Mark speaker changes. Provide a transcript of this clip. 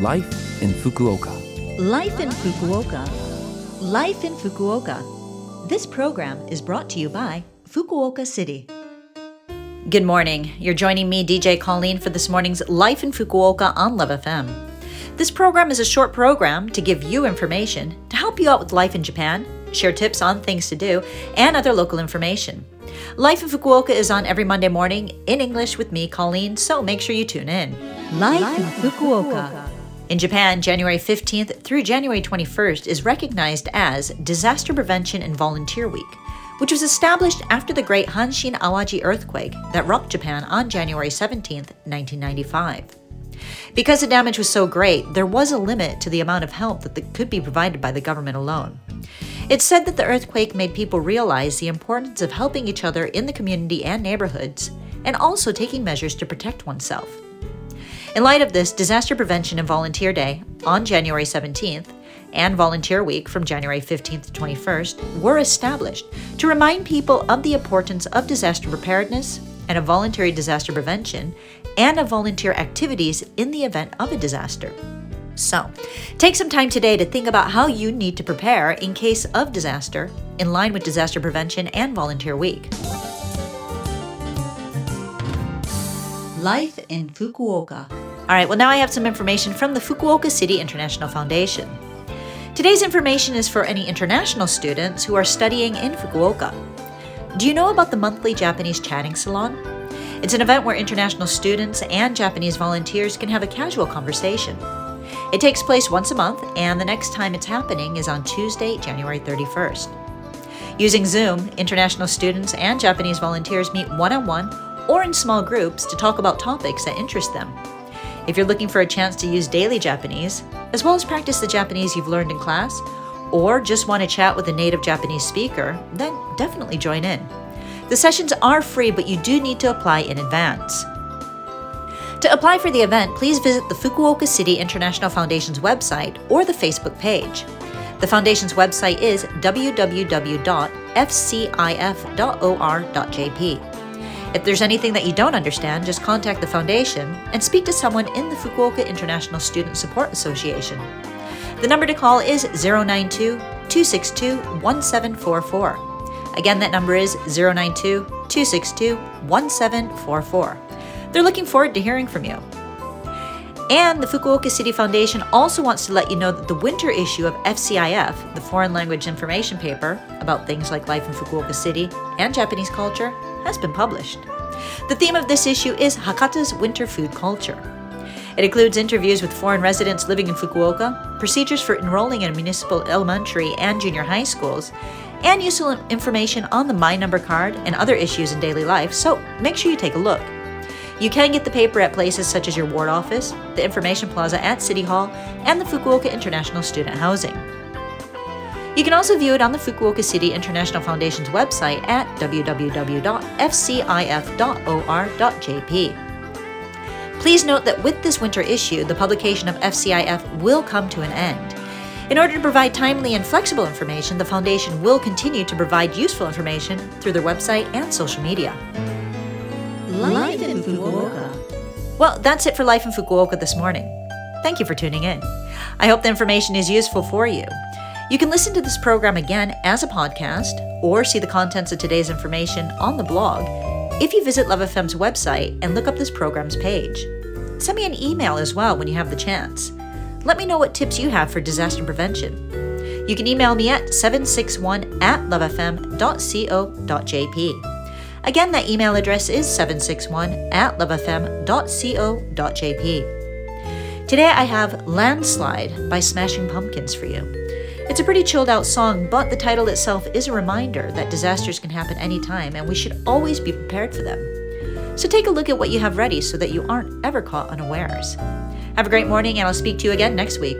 Speaker 1: Life in Fukuoka.
Speaker 2: Life in Fukuoka. Life in Fukuoka. This program is brought to you by Fukuoka City. Good morning. You're joining me, DJ Colleen, for this morning's Life in Fukuoka on Love FM. This program is a short program to give you information to help you out with life in Japan, share tips on things to do, and other local information. Life in Fukuoka is on every Monday morning in English with me, Colleen, so make sure you tune in. Life, in Fukuoka. In Japan, January 15th through January 21st is recognized as Disaster Prevention and Volunteer Week, which was established after the Great Hanshin Awaji earthquake that rocked Japan on January 17th, 1995. Because the damage was so great, there was a limit to the amount of help that could be provided by the government alone. It's said that the earthquake made people realize the importance of helping each other in the community and neighborhoods, and also taking measures to protect oneself. In light of this, Disaster Prevention and Volunteer Day on January 17th and Volunteer Week from January 15th to 21st were established to remind people of the importance of disaster preparedness and of voluntary disaster prevention and of volunteer activities in the event of a disaster. So, take some time today to think about how you need to prepare in case of disaster in line with Disaster Prevention and Volunteer Week. Life in Fukuoka. All right, well, now I have some information from the Fukuoka City International Foundation. Today's information is for any international students who are studying in Fukuoka. Do you know about the monthly Japanese chatting salon? It's an event where international students and Japanese volunteers can have a casual conversation. It takes place once a month, and the next time it's happening is on Tuesday, January 31st. Using Zoom, international students and Japanese volunteers meet one on one or in small groups to talk about topics that interest them. If you're looking for a chance to use daily Japanese, as well as practice the Japanese you've learned in class, or just want to chat with a native Japanese speaker, then definitely join in. The sessions are free, but you do need to apply in advance. To apply for the event, please visit the Fukuoka City International Foundation's website or the Facebook page. The Foundation's website is www.fcif.or.jp. If there's anything that you don't understand, just contact the Foundation and speak to someone in the Fukuoka International Student Support Association. The number to call is 092 262 1744. Again, that number is 092 262 1744. They're looking forward to hearing from you. And the Fukuoka City Foundation also wants to let you know that the winter issue of FCIF, the foreign language information paper about things like life in Fukuoka City and Japanese culture, has been published. The theme of this issue is Hakata's winter food culture. It includes interviews with foreign residents living in Fukuoka, procedures for enrolling in municipal elementary and junior high schools, and useful information on the My Number card and other issues in daily life, so make sure you take a look. You can get the paper at places such as your ward office, the Information Plaza at City Hall, and the Fukuoka International Student Housing. You can also view it on the Fukuoka City International Foundation's website at www.fcif.or.jp. Please note that with this winter issue, the publication of FCIF will come to an end. In order to provide timely and flexible information, the Foundation will continue to provide useful information through their website and social media. Life in Fukuoka. Well, that's it for Life in Fukuoka this morning. Thank you for tuning in. I hope the information is useful for you. You can listen to this program again as a podcast or see the contents of today's information on the blog if you visit Love FM's website and look up this program's page. Send me an email as well when you have the chance. Let me know what tips you have for disaster prevention. You can email me at 761 at lovefm.co.jp. Again, that email address is 761 at lovefm.co.jp. Today I have Landslide by Smashing Pumpkins for you. It's a pretty chilled out song, but the title itself is a reminder that disasters can happen anytime and we should always be prepared for them. So take a look at what you have ready so that you aren't ever caught unawares. Have a great morning, and I'll speak to you again next week.